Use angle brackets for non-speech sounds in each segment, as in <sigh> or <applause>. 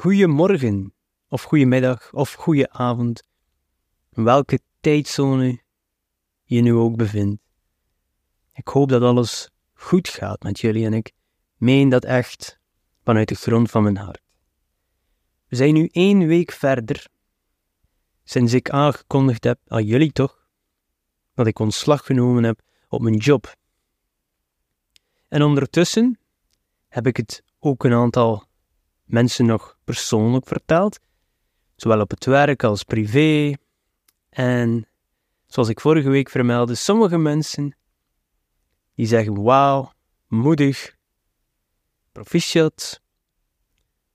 Goedemorgen, of goedemiddag, of goede avond, welke tijdzone je nu ook bevindt. Ik hoop dat alles goed gaat met jullie en ik meen dat echt vanuit de grond van mijn hart. We zijn nu één week verder sinds ik aangekondigd heb aan jullie toch dat ik ontslag genomen heb op mijn job. En ondertussen heb ik het ook een aantal mensen nog persoonlijk verteld, zowel op het werk als privé. En zoals ik vorige week vermeldde, sommige mensen die zeggen: Wauw, moedig, proficiat,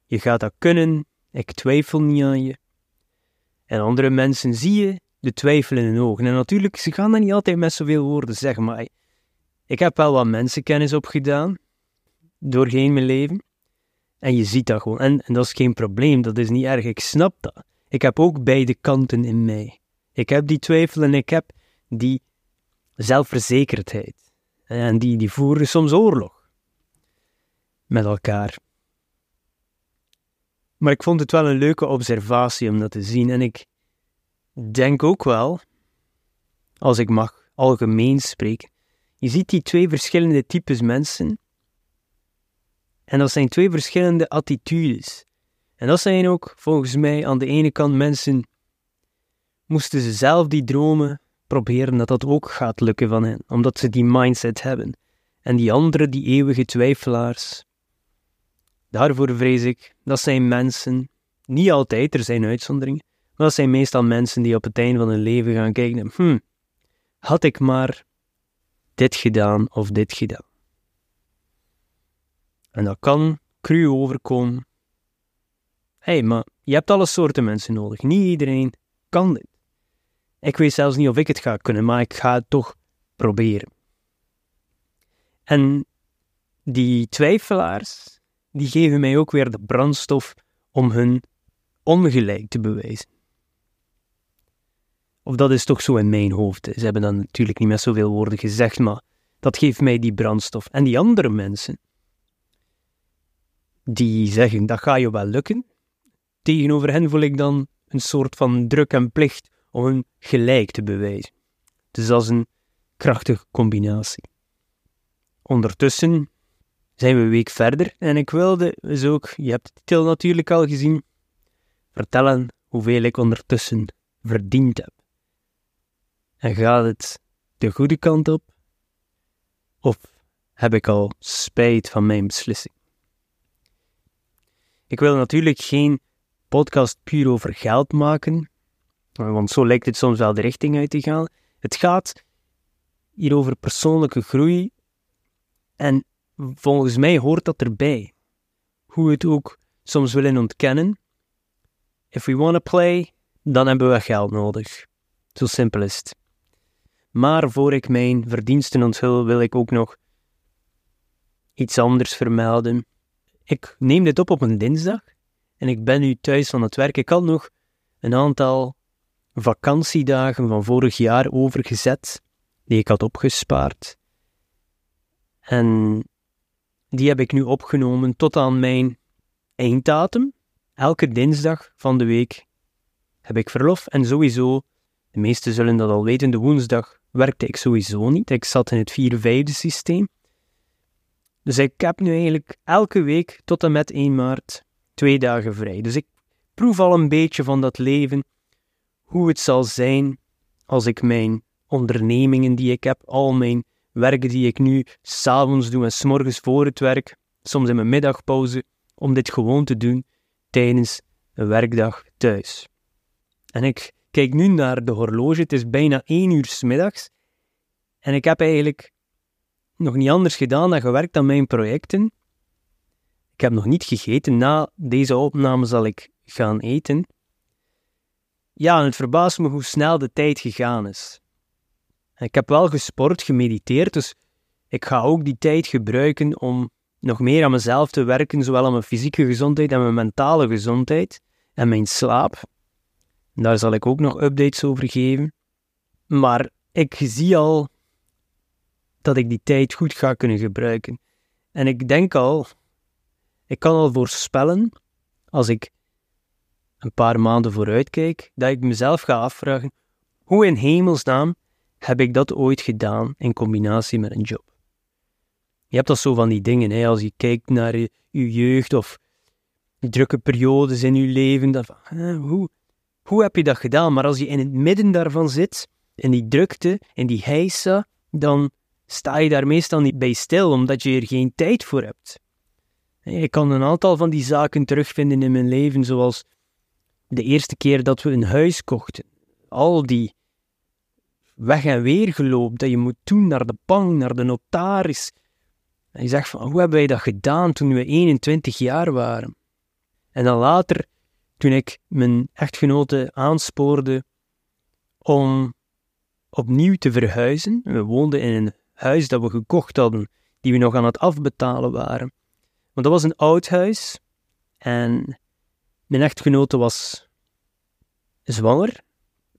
je gaat dat kunnen, ik twijfel niet aan je. En andere mensen zie je de twijfel in hun ogen. En natuurlijk, ze gaan dat niet altijd met zoveel woorden zeggen, maar ik heb wel wat mensenkennis opgedaan doorheen mijn leven. En je ziet dat gewoon. En, en dat is geen probleem, dat is niet erg. Ik snap dat. Ik heb ook beide kanten in mij. Ik heb die twijfel en ik heb die zelfverzekerdheid. En die, die voeren soms oorlog met elkaar. Maar ik vond het wel een leuke observatie om dat te zien. En ik denk ook wel, als ik mag algemeen spreken, je ziet die twee verschillende types mensen en dat zijn twee verschillende attitudes. En dat zijn ook volgens mij aan de ene kant mensen, moesten ze zelf die dromen proberen dat dat ook gaat lukken van hen, omdat ze die mindset hebben. En die andere, die eeuwige twijfelaars, daarvoor vrees ik, dat zijn mensen, niet altijd, er zijn uitzonderingen, maar dat zijn meestal mensen die op het einde van hun leven gaan kijken, hm, had ik maar dit gedaan of dit gedaan. En dat kan cru overkomen. Hé, hey, maar je hebt alle soorten mensen nodig. Niet iedereen kan dit. Ik weet zelfs niet of ik het ga kunnen, maar ik ga het toch proberen. En die twijfelaars, die geven mij ook weer de brandstof om hun ongelijk te bewijzen. Of dat is toch zo in mijn hoofd. Ze hebben dat natuurlijk niet met zoveel woorden gezegd, maar dat geeft mij die brandstof. En die andere mensen, die zeggen dat ga je wel lukken. Tegenover hen voel ik dan een soort van druk en plicht om hun gelijk te bewijzen. Dus dat is een krachtige combinatie. Ondertussen zijn we een week verder en ik wilde dus ook, je hebt de titel natuurlijk al gezien, vertellen hoeveel ik ondertussen verdiend heb. En gaat het de goede kant op? Of heb ik al spijt van mijn beslissing? Ik wil natuurlijk geen podcast puur over geld maken, want zo lijkt het soms wel de richting uit te gaan. Het gaat hier over persoonlijke groei en volgens mij hoort dat erbij. Hoe we het ook soms willen ontkennen. If we want to play, dan hebben we geld nodig. Zo simpel is het. Maar voor ik mijn verdiensten onthul, wil ik ook nog iets anders vermelden. Ik neem dit op op een dinsdag en ik ben nu thuis van het werk. Ik had nog een aantal vakantiedagen van vorig jaar overgezet, die ik had opgespaard. En die heb ik nu opgenomen tot aan mijn einddatum. Elke dinsdag van de week heb ik verlof en sowieso, de meesten zullen dat al weten, de woensdag werkte ik sowieso niet. Ik zat in het 4-5 systeem. Dus ik heb nu eigenlijk elke week tot en met 1 maart twee dagen vrij. Dus ik proef al een beetje van dat leven, hoe het zal zijn als ik mijn ondernemingen die ik heb, al mijn werken die ik nu s'avonds doe en s'morgens voor het werk, soms in mijn middagpauze, om dit gewoon te doen tijdens een werkdag thuis. En ik kijk nu naar de horloge, het is bijna 1 uur s middags en ik heb eigenlijk nog niet anders gedaan dan gewerkt aan mijn projecten. Ik heb nog niet gegeten. Na deze opname zal ik gaan eten. Ja, en het verbaast me hoe snel de tijd gegaan is. Ik heb wel gesport, gemediteerd, dus ik ga ook die tijd gebruiken om nog meer aan mezelf te werken, zowel aan mijn fysieke gezondheid en mijn mentale gezondheid en mijn slaap. Daar zal ik ook nog updates over geven. Maar ik zie al dat ik die tijd goed ga kunnen gebruiken. En ik denk al, ik kan al voorspellen, als ik een paar maanden vooruit kijk, dat ik mezelf ga afvragen, hoe in hemelsnaam heb ik dat ooit gedaan in combinatie met een job? Je hebt dat zo van die dingen, hè, als je kijkt naar je, je jeugd of drukke periodes in je leven, dan van, hoe, hoe heb je dat gedaan? Maar als je in het midden daarvan zit, in die drukte, in die heisa, dan sta je daar meestal niet bij stil, omdat je er geen tijd voor hebt. Ik kan een aantal van die zaken terugvinden in mijn leven, zoals de eerste keer dat we een huis kochten. Al die weg en weer geloop dat je moet doen naar de bank, naar de notaris. En je zegt van, hoe hebben wij dat gedaan toen we 21 jaar waren? En dan later, toen ik mijn echtgenote aanspoorde om opnieuw te verhuizen. We woonden in een huis dat we gekocht hadden, die we nog aan het afbetalen waren. Want dat was een oud huis en mijn echtgenote was zwanger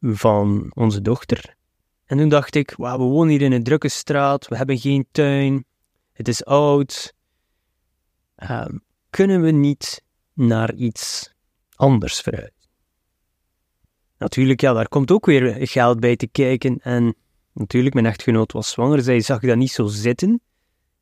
van onze dochter. En toen dacht ik, we wonen hier in een drukke straat, we hebben geen tuin, het is oud. Ehm, kunnen we niet naar iets anders verhuizen? Natuurlijk, ja, daar komt ook weer geld bij te kijken. En natuurlijk, mijn echtgenoot was zwanger. Zij zag dat niet zo zitten.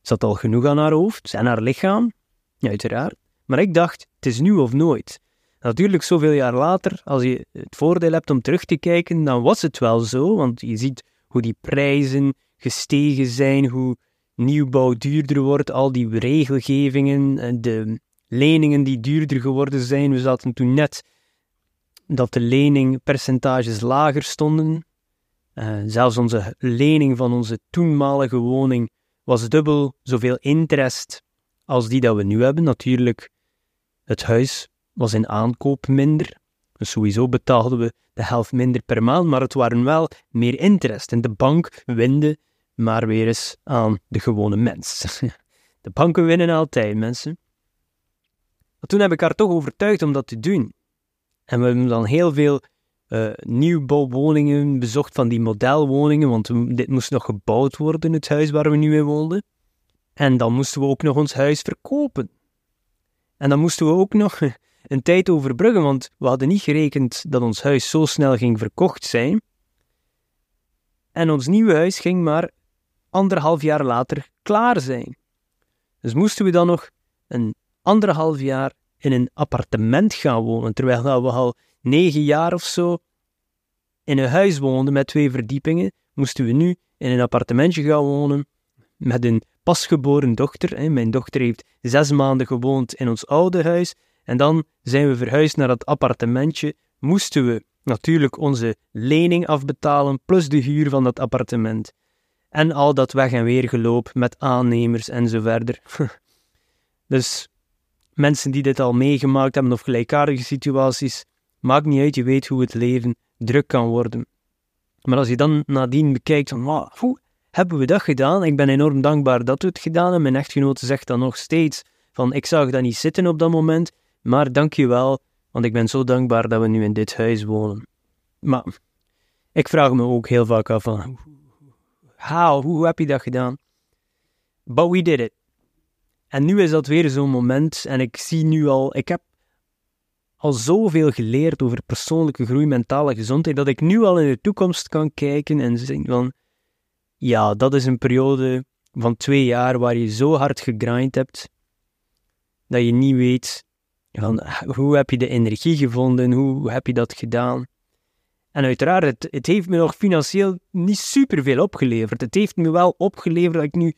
Zat al genoeg aan haar hoofd en haar lichaam. Ja, uiteraard. Maar ik dacht, het is nu of nooit. Natuurlijk, zoveel jaar later, als je het voordeel hebt om terug te kijken, dan was het wel zo. Want je ziet hoe die prijzen gestegen zijn, hoe nieuwbouw duurder wordt, al die regelgevingen, de leningen die duurder geworden zijn. We zaten toen net dat de leningpercentages lager stonden. Uh, zelfs onze lening van onze toenmalige woning was dubbel zoveel interest als die dat we nu hebben. Natuurlijk, het huis was in aankoop minder. Dus sowieso betaalden we de helft minder per maand, maar het waren wel meer interest. En de bank winde maar weer eens aan de gewone mens. <laughs> De banken winnen altijd, mensen. Maar toen heb ik haar toch overtuigd om dat te doen. En we hebben dan heel veel uh, nieuwbouwwoningen bezocht van die modelwoningen, want dit moest nog gebouwd worden, het huis waar we nu in woonden. En dan moesten we ook nog ons huis verkopen. En dan moesten we ook nog <laughs> een tijd overbruggen, want we hadden niet gerekend dat ons huis zo snel ging verkocht zijn. En ons nieuwe huis ging maar anderhalf jaar later klaar zijn. Dus moesten we dan nog een anderhalf jaar in een appartement gaan wonen, terwijl we al negen jaar of zo in een huis woonden met twee verdiepingen, moesten we nu in een appartementje gaan wonen met een pasgeboren dochter. Mijn dochter heeft zes maanden gewoond in ons oude huis en dan zijn we verhuisd naar dat appartementje. Moesten we natuurlijk onze lening afbetalen plus de huur van dat appartement. En al dat weg en weer geloop met aannemers en zo verder. <laughs> dus mensen die dit al meegemaakt hebben of gelijkaardige situaties, maakt niet uit, je weet hoe het leven druk kan worden. Maar als je dan nadien bekijkt van, hoe hebben we dat gedaan? Ik ben enorm dankbaar dat we het gedaan hebben. Mijn echtgenote zegt dan nog steeds van, ik zag dat niet zitten op dat moment, maar dank je wel, want ik ben zo dankbaar dat we nu in dit huis wonen. Maar ik vraag me ook heel vaak af van, how, hoe heb je dat gedaan? But we did it. En nu is dat weer zo'n moment en ik zie nu al, ik heb al zoveel geleerd over persoonlijke groei, mentale gezondheid, dat ik nu al in de toekomst kan kijken en zeggen van, ja, dat is een periode van twee jaar waar je zo hard gegrind hebt, dat je niet weet van, hoe heb je de energie gevonden, hoe heb je dat gedaan. En uiteraard, het, het heeft me nog financieel niet superveel opgeleverd. Het heeft me wel opgeleverd dat ik nu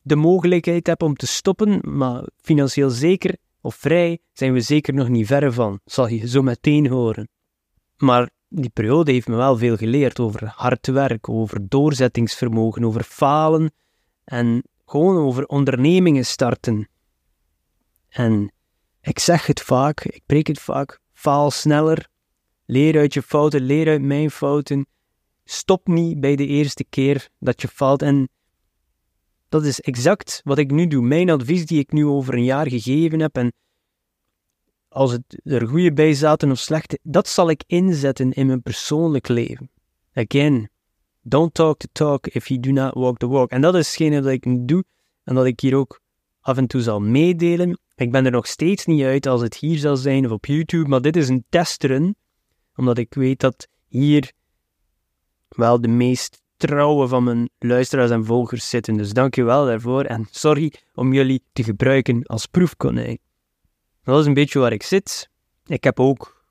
de mogelijkheid heb om te stoppen, maar financieel zeker of vrij zijn we zeker nog niet verre van, zal je zo meteen horen. Maar die periode heeft me wel veel geleerd over hard werk, over doorzettingsvermogen, over falen en gewoon over ondernemingen starten. En ik zeg het vaak, ik preek het vaak, faal sneller, leer uit je fouten, leer uit mijn fouten, stop niet bij de eerste keer dat je faalt en dat is exact wat ik nu doe. Mijn advies die ik nu over een jaar gegeven heb. En als het er goede bij zaten of slechte, dat zal ik inzetten in mijn persoonlijk leven. Again, don't talk the talk if you do not walk the walk. En dat is hetgene dat ik nu doe en dat ik hier ook af en toe zal meedelen. Ik ben er nog steeds niet uit als het hier zal zijn of op YouTube, maar dit is een testrun, omdat ik weet dat hier wel de meest trouwe van mijn luisteraars en volgers zitten. Dus dank je wel daarvoor en sorry om jullie te gebruiken als proefkonijn. Dat is een beetje waar ik zit. Ik heb ook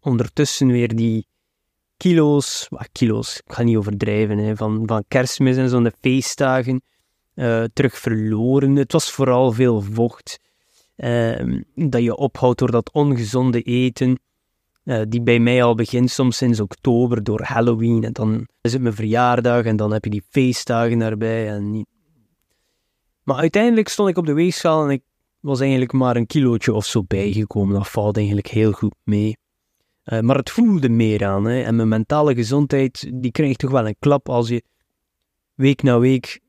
ondertussen weer die kilo's, ah, kilo's, ik ga niet overdrijven, hè, van, van kerstmis en zo'n feestdagen uh, terug verloren. Het was vooral veel vocht uh, dat je ophoudt door dat ongezonde eten. Uh, die bij mij al begint soms sinds oktober door Halloween. En dan is het mijn verjaardag en dan heb je die feestdagen daarbij. En... Maar uiteindelijk stond ik op de weegschaal en ik was eigenlijk maar een kilootje of zo bijgekomen. Dat valt eigenlijk heel goed mee. Uh, maar het voelde meer aan. Hè? En mijn mentale gezondheid, die krijgt toch wel een klap als je week na week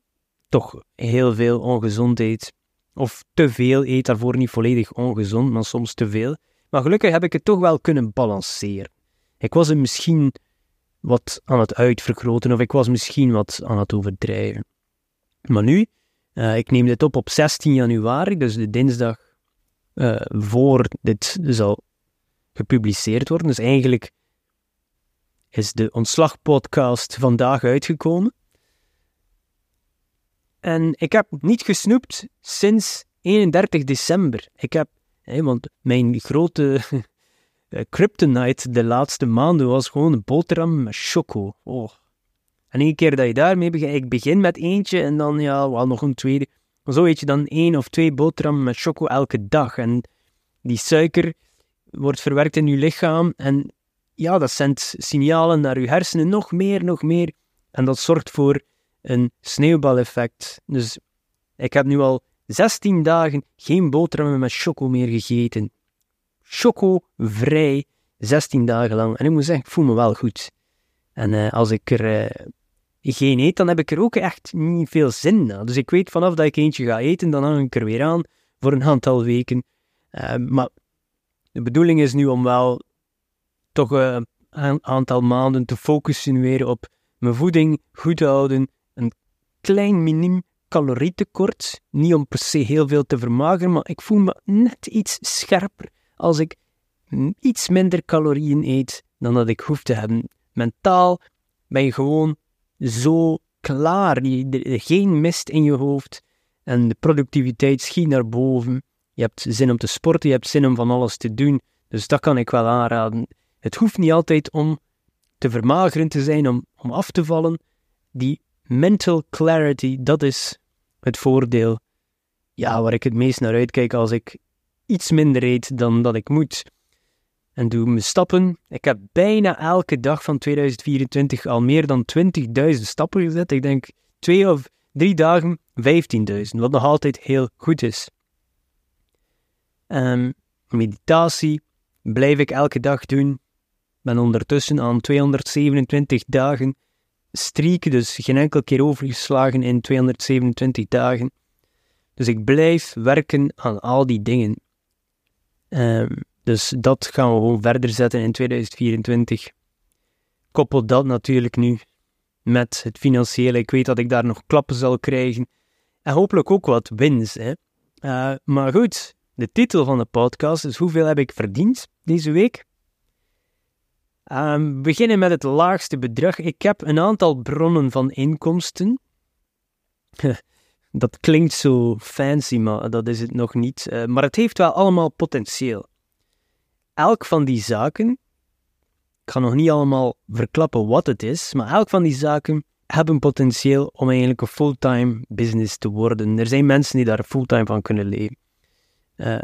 toch heel veel ongezond eet. Of te veel eet, daarvoor niet volledig ongezond, maar soms te veel. Maar gelukkig heb ik het toch wel kunnen balanceren. Ik was er misschien wat aan het uitvergroten, of ik was misschien wat aan het overdrijven. Maar nu, uh, ik neem dit op op 16 januari, dus de dinsdag uh, voor dit zal gepubliceerd worden. Dus eigenlijk is de ontslagpodcast vandaag uitgekomen. En ik heb niet gesnoept sinds 31 december. Ik heb, want mijn grote <laughs> eh, kryptonite de laatste maanden was gewoon een boterham met choco. Oh. En één keer dat je daarmee begint, ik begin met eentje en dan ja, wel nog een tweede. Zo eet je dan één of twee boterhammen met choco elke dag. En die suiker wordt verwerkt in je lichaam en ja, dat zendt signalen naar je hersenen, nog meer, nog meer. En dat zorgt voor een sneeuwbaleffect. Dus ik heb nu al 16 dagen geen boterhammen met choco meer gegeten. Choco-vrij, 16 dagen lang. En ik moet zeggen, ik voel me wel goed. En uh, als ik er uh, geen eet, dan heb ik er ook echt niet veel zin in. Dus ik weet vanaf dat ik eentje ga eten, dan hang ik er weer aan voor een aantal weken. Uh, maar de bedoeling is nu om wel toch een aantal maanden te focussen weer op mijn voeding goed te houden, klein minim calorietekort. Niet om per se heel veel te vermageren, maar ik voel me net iets scherper als ik iets minder calorieën eet dan dat ik hoef te hebben. Mentaal ben je gewoon zo klaar. Je, geen mist in je hoofd en de productiviteit schiet naar boven. Je hebt zin om te sporten, je hebt zin om van alles te doen. Dus dat kan ik wel aanraden. Het hoeft niet altijd om te vermageren te zijn, om, om af te vallen. Die mental clarity, dat is het voordeel ja, waar ik het meest naar uitkijk als ik iets minder eet dan dat ik moet. En doe mijn stappen. Ik heb bijna elke dag van 2024 al meer dan 20.000 stappen gezet. Ik denk twee of drie dagen 15.000, wat nog altijd heel goed is. Um, meditatie blijf ik elke dag doen. Ben ondertussen aan 227 dagen streak, dus geen enkel keer overgeslagen in 227 dagen. Dus ik blijf werken aan al die dingen. Um, dus dat gaan we gewoon verder zetten in 2024. Koppel dat natuurlijk nu met het financiële. Ik weet dat ik daar nog klappen zal krijgen. En hopelijk ook wat wins. Hè. Uh, maar goed, de titel van de podcast is Hoeveel heb ik verdiend deze week? Um, we beginnen met het laagste bedrag. Ik heb een aantal bronnen van inkomsten. <laughs> dat klinkt zo fancy, maar dat is het nog niet. Uh, maar het heeft wel allemaal potentieel. Elk van die zaken, ik ga nog niet allemaal verklappen wat het is, maar elk van die zaken hebben potentieel om eigenlijk een fulltime business te worden. Er zijn mensen die daar fulltime van kunnen leven. Uh,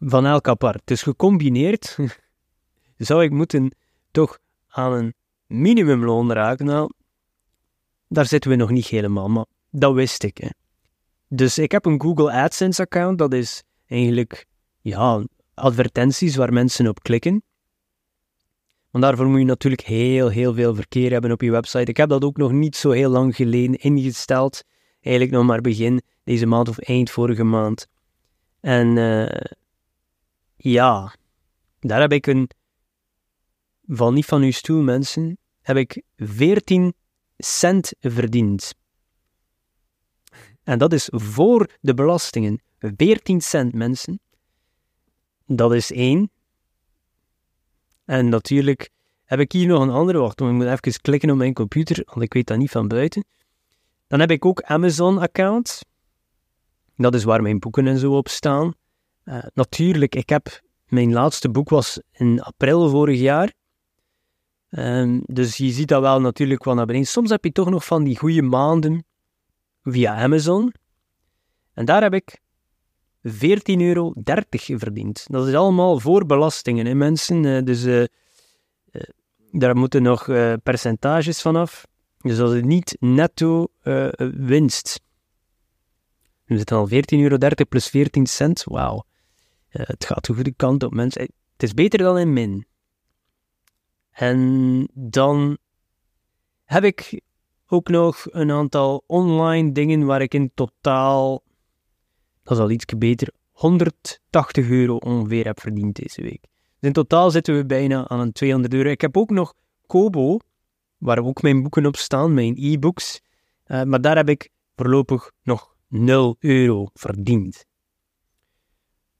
van elk apart. Dus gecombineerd <laughs> zou ik moeten toch aan een minimumloon raken, nou, daar zitten we nog niet helemaal, maar dat wist ik. Hè. Dus ik heb een Google AdSense account, dat is eigenlijk ja, advertenties waar mensen op klikken. Want daarvoor moet je natuurlijk heel, heel veel verkeer hebben op je website. Ik heb dat ook nog niet zo heel lang geleden ingesteld. Eigenlijk nog maar begin deze maand of eind vorige maand. En uh, ja, daar heb ik een Val niet van uw stoel, mensen, heb ik 14 cent verdiend. En dat is voor de belastingen 14 cent, mensen. Dat is één. En natuurlijk heb ik hier nog een andere. Wacht, ik moet even klikken op mijn computer, want ik weet dat niet van buiten. Dan heb ik ook Amazon-account. Dat is waar mijn boeken en zo op staan. Uh, natuurlijk, ik heb mijn laatste boek was in april vorig jaar. Um, dus je ziet dat wel natuurlijk wel naar beneden. Soms heb je toch nog van die goede maanden via Amazon. En daar heb ik 14,30 euro verdiend. Dat is allemaal voor belastingen, hè, mensen. Uh, dus uh, daar moeten nog percentages vanaf. Dus dat is niet netto winst. We zitten al 14,30 euro plus 14 cent. Wauw. het gaat de goede kant op, mensen. Het is beter dan in min. En dan heb ik ook nog een aantal online dingen waar ik in totaal, dat is al iets beter, 180 euro ongeveer heb verdiend deze week. Dus in totaal zitten we bijna aan een 200 euro. Ik heb ook nog Kobo, waar ook mijn boeken op staan, mijn e-books. Uh, maar daar heb ik voorlopig nog 0 euro verdiend.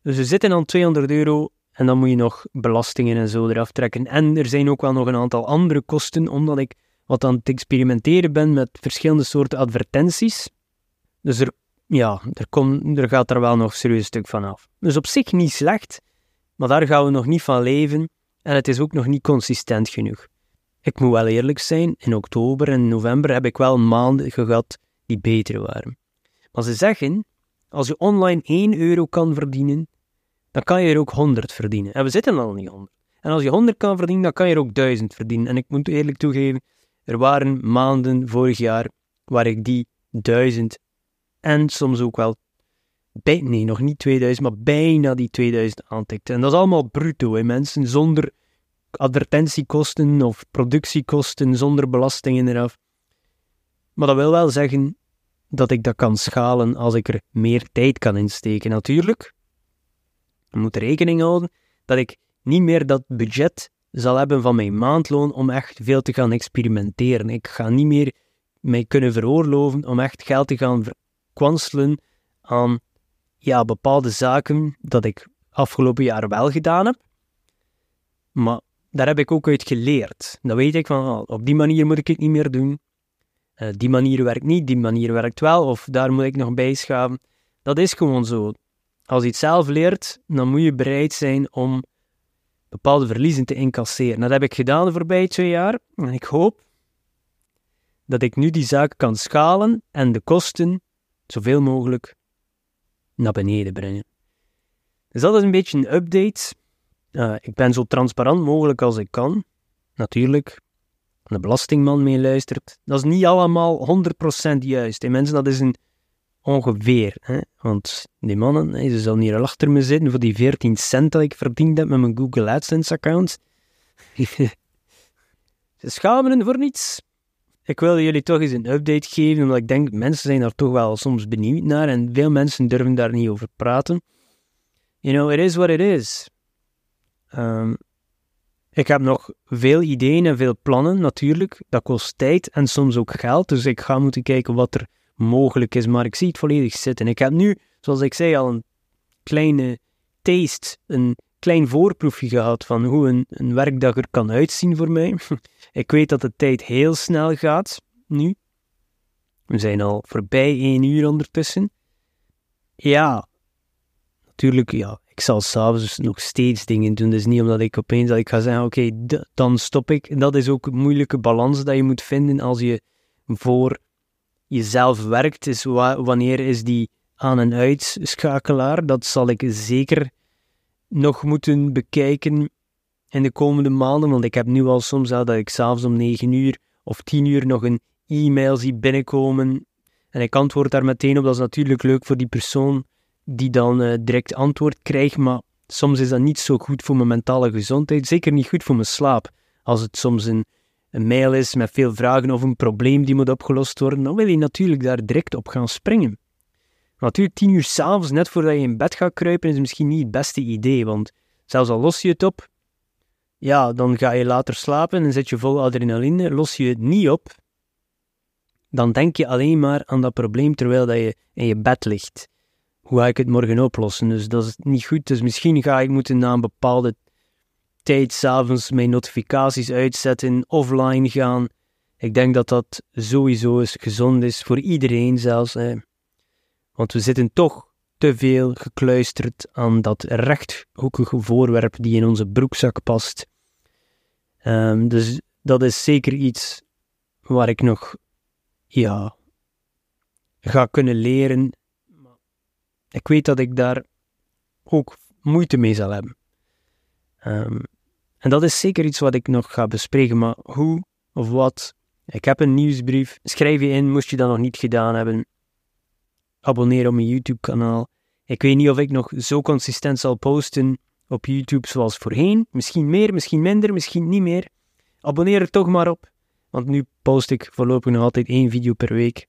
Dus we zitten aan 200 euro en dan moet je nog belastingen en zo eraf trekken. En er zijn ook wel nog een aantal andere kosten, omdat ik wat aan het experimenteren ben met verschillende soorten advertenties. Dus er, ja, er, kom, er gaat er wel nog een serieus stuk van af. Dus op zich niet slecht, maar daar gaan we nog niet van leven. En het is ook nog niet consistent genoeg. Ik moet wel eerlijk zijn, in oktober en november heb ik wel maanden gehad die beter waren. Maar ze zeggen, als je online 1 euro kan verdienen, dan kan je er ook 100 verdienen. En we zitten al niet 100. En als je 100 kan verdienen, dan kan je er ook 1000 verdienen. En ik moet eerlijk toegeven, er waren maanden vorig jaar waar ik die 1000 en soms ook wel, bij, nee, nog niet 2000, maar bijna die 2000 aantikte. En dat is allemaal bruto, hè, mensen, zonder advertentiekosten of productiekosten, zonder belastingen eraf. Maar dat wil wel zeggen dat ik dat kan schalen als ik er meer tijd kan insteken. Natuurlijk, moet rekening houden dat ik niet meer dat budget zal hebben van mijn maandloon om echt veel te gaan experimenteren. Ik ga niet meer mij kunnen veroorloven om echt geld te gaan kwanselen aan ja, bepaalde zaken dat ik afgelopen jaar wel gedaan heb. Maar daar heb ik ook uit geleerd. Dan weet ik van, oh, op die manier moet ik het niet meer doen. Uh, die manier werkt niet, die manier werkt wel, of daar moet ik nog bijschaven. Dat is gewoon zo. Als je het zelf leert, dan moet je bereid zijn om bepaalde verliezen te incasseren. Dat heb ik gedaan de voorbije twee jaar. En ik hoop dat ik nu die zaak kan schalen en de kosten zoveel mogelijk naar beneden brengen. Dus dat is een beetje een update. Uh, ik ben zo transparant mogelijk als ik kan. Natuurlijk, de belastingman meeluistert. Dat is niet allemaal 100% juist. En mensen, dat is een ongeveer. Hè? Want die mannen, ze zullen hier achter me zitten voor die 14 cent dat ik verdiend heb met mijn Google AdSense account. <laughs> ze schamen voor niets. Ik wilde jullie toch eens een update geven, omdat ik denk, mensen zijn daar toch wel soms benieuwd naar en veel mensen durven daar niet over praten. You know, it is what it is. Um, ik heb nog veel ideeën en veel plannen, natuurlijk. Dat kost tijd en soms ook geld, dus ik ga moeten kijken wat er mogelijk is, maar ik zie het volledig zitten. Ik heb nu, zoals ik zei, al een kleine taste, een klein voorproefje gehad van hoe een, een werkdag er kan uitzien voor mij. <laughs> ik weet dat de tijd heel snel gaat, nu. We zijn al voorbij één uur ondertussen. Ja, natuurlijk, ja, ik zal s'avonds dus nog steeds dingen doen. Dus niet omdat ik opeens dat ik ga zeggen, oké, dan stop ik. Dat is ook een moeilijke balans dat je moet vinden als je voor jezelf werkt, is wanneer is die aan- en uitschakelaar. Dat zal ik zeker nog moeten bekijken in de komende maanden, want ik heb nu al soms al dat ik s'avonds om 9 uur of 10 uur nog een e-mail zie binnenkomen en ik antwoord daar meteen op. Dat is natuurlijk leuk voor die persoon die dan uh, direct antwoord krijgt, maar soms is dat niet zo goed voor mijn mentale gezondheid, zeker niet goed voor mijn slaap. Als het soms een een mail is met veel vragen of een probleem die moet opgelost worden, dan wil je natuurlijk daar direct op gaan springen. natuurlijk, tien uur s'avonds, net voordat je in bed gaat kruipen, is misschien niet het beste idee, want zelfs al los je het op, ja, dan ga je later slapen en zit je vol adrenaline. Los je het niet op, dan denk je alleen maar aan dat probleem terwijl dat je in je bed ligt. Hoe ga ik het morgen oplossen? Dus dat is niet goed. Dus misschien ga ik moeten na een bepaalde tijd s'avonds mijn notificaties uitzetten, offline gaan. Ik denk dat dat sowieso eens gezond is voor iedereen zelfs. Hè. Want we zitten toch te veel gekluisterd aan dat rechthoekige voorwerp die in onze broekzak past. Ehm, dus dat is zeker iets waar ik nog ja, ga kunnen leren. Ik weet dat ik daar ook moeite mee zal hebben. Um, en dat is zeker iets wat ik nog ga bespreken, maar hoe of wat? Ik heb een nieuwsbrief. Schrijf je in, moest je dat nog niet gedaan hebben. Abonneer op mijn YouTube-kanaal. Ik weet niet of ik nog zo consistent zal posten op YouTube zoals voorheen. Misschien meer, misschien minder, misschien niet meer. Abonneer er toch maar op, want nu post ik voorlopig nog altijd één video per week.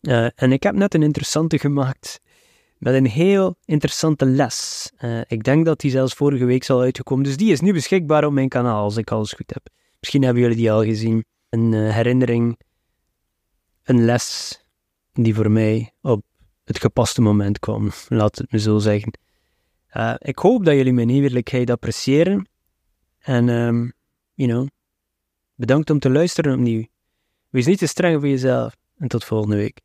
Uh, en ik heb net een interessante gemaakt met een heel interessante les. Uh, ik denk dat die zelfs vorige week zal uitgekomen. Dus die is nu beschikbaar op mijn kanaal, als ik alles goed heb. Misschien hebben jullie die al gezien. Een uh, herinnering, een les die voor mij op het gepaste moment kwam. <laughs> Laat het me zo zeggen. Uh, ik hoop dat jullie mijn eerlijkheid appreciëren. En, um, you know, bedankt om te luisteren opnieuw. Wees niet te streng voor jezelf. En tot volgende week.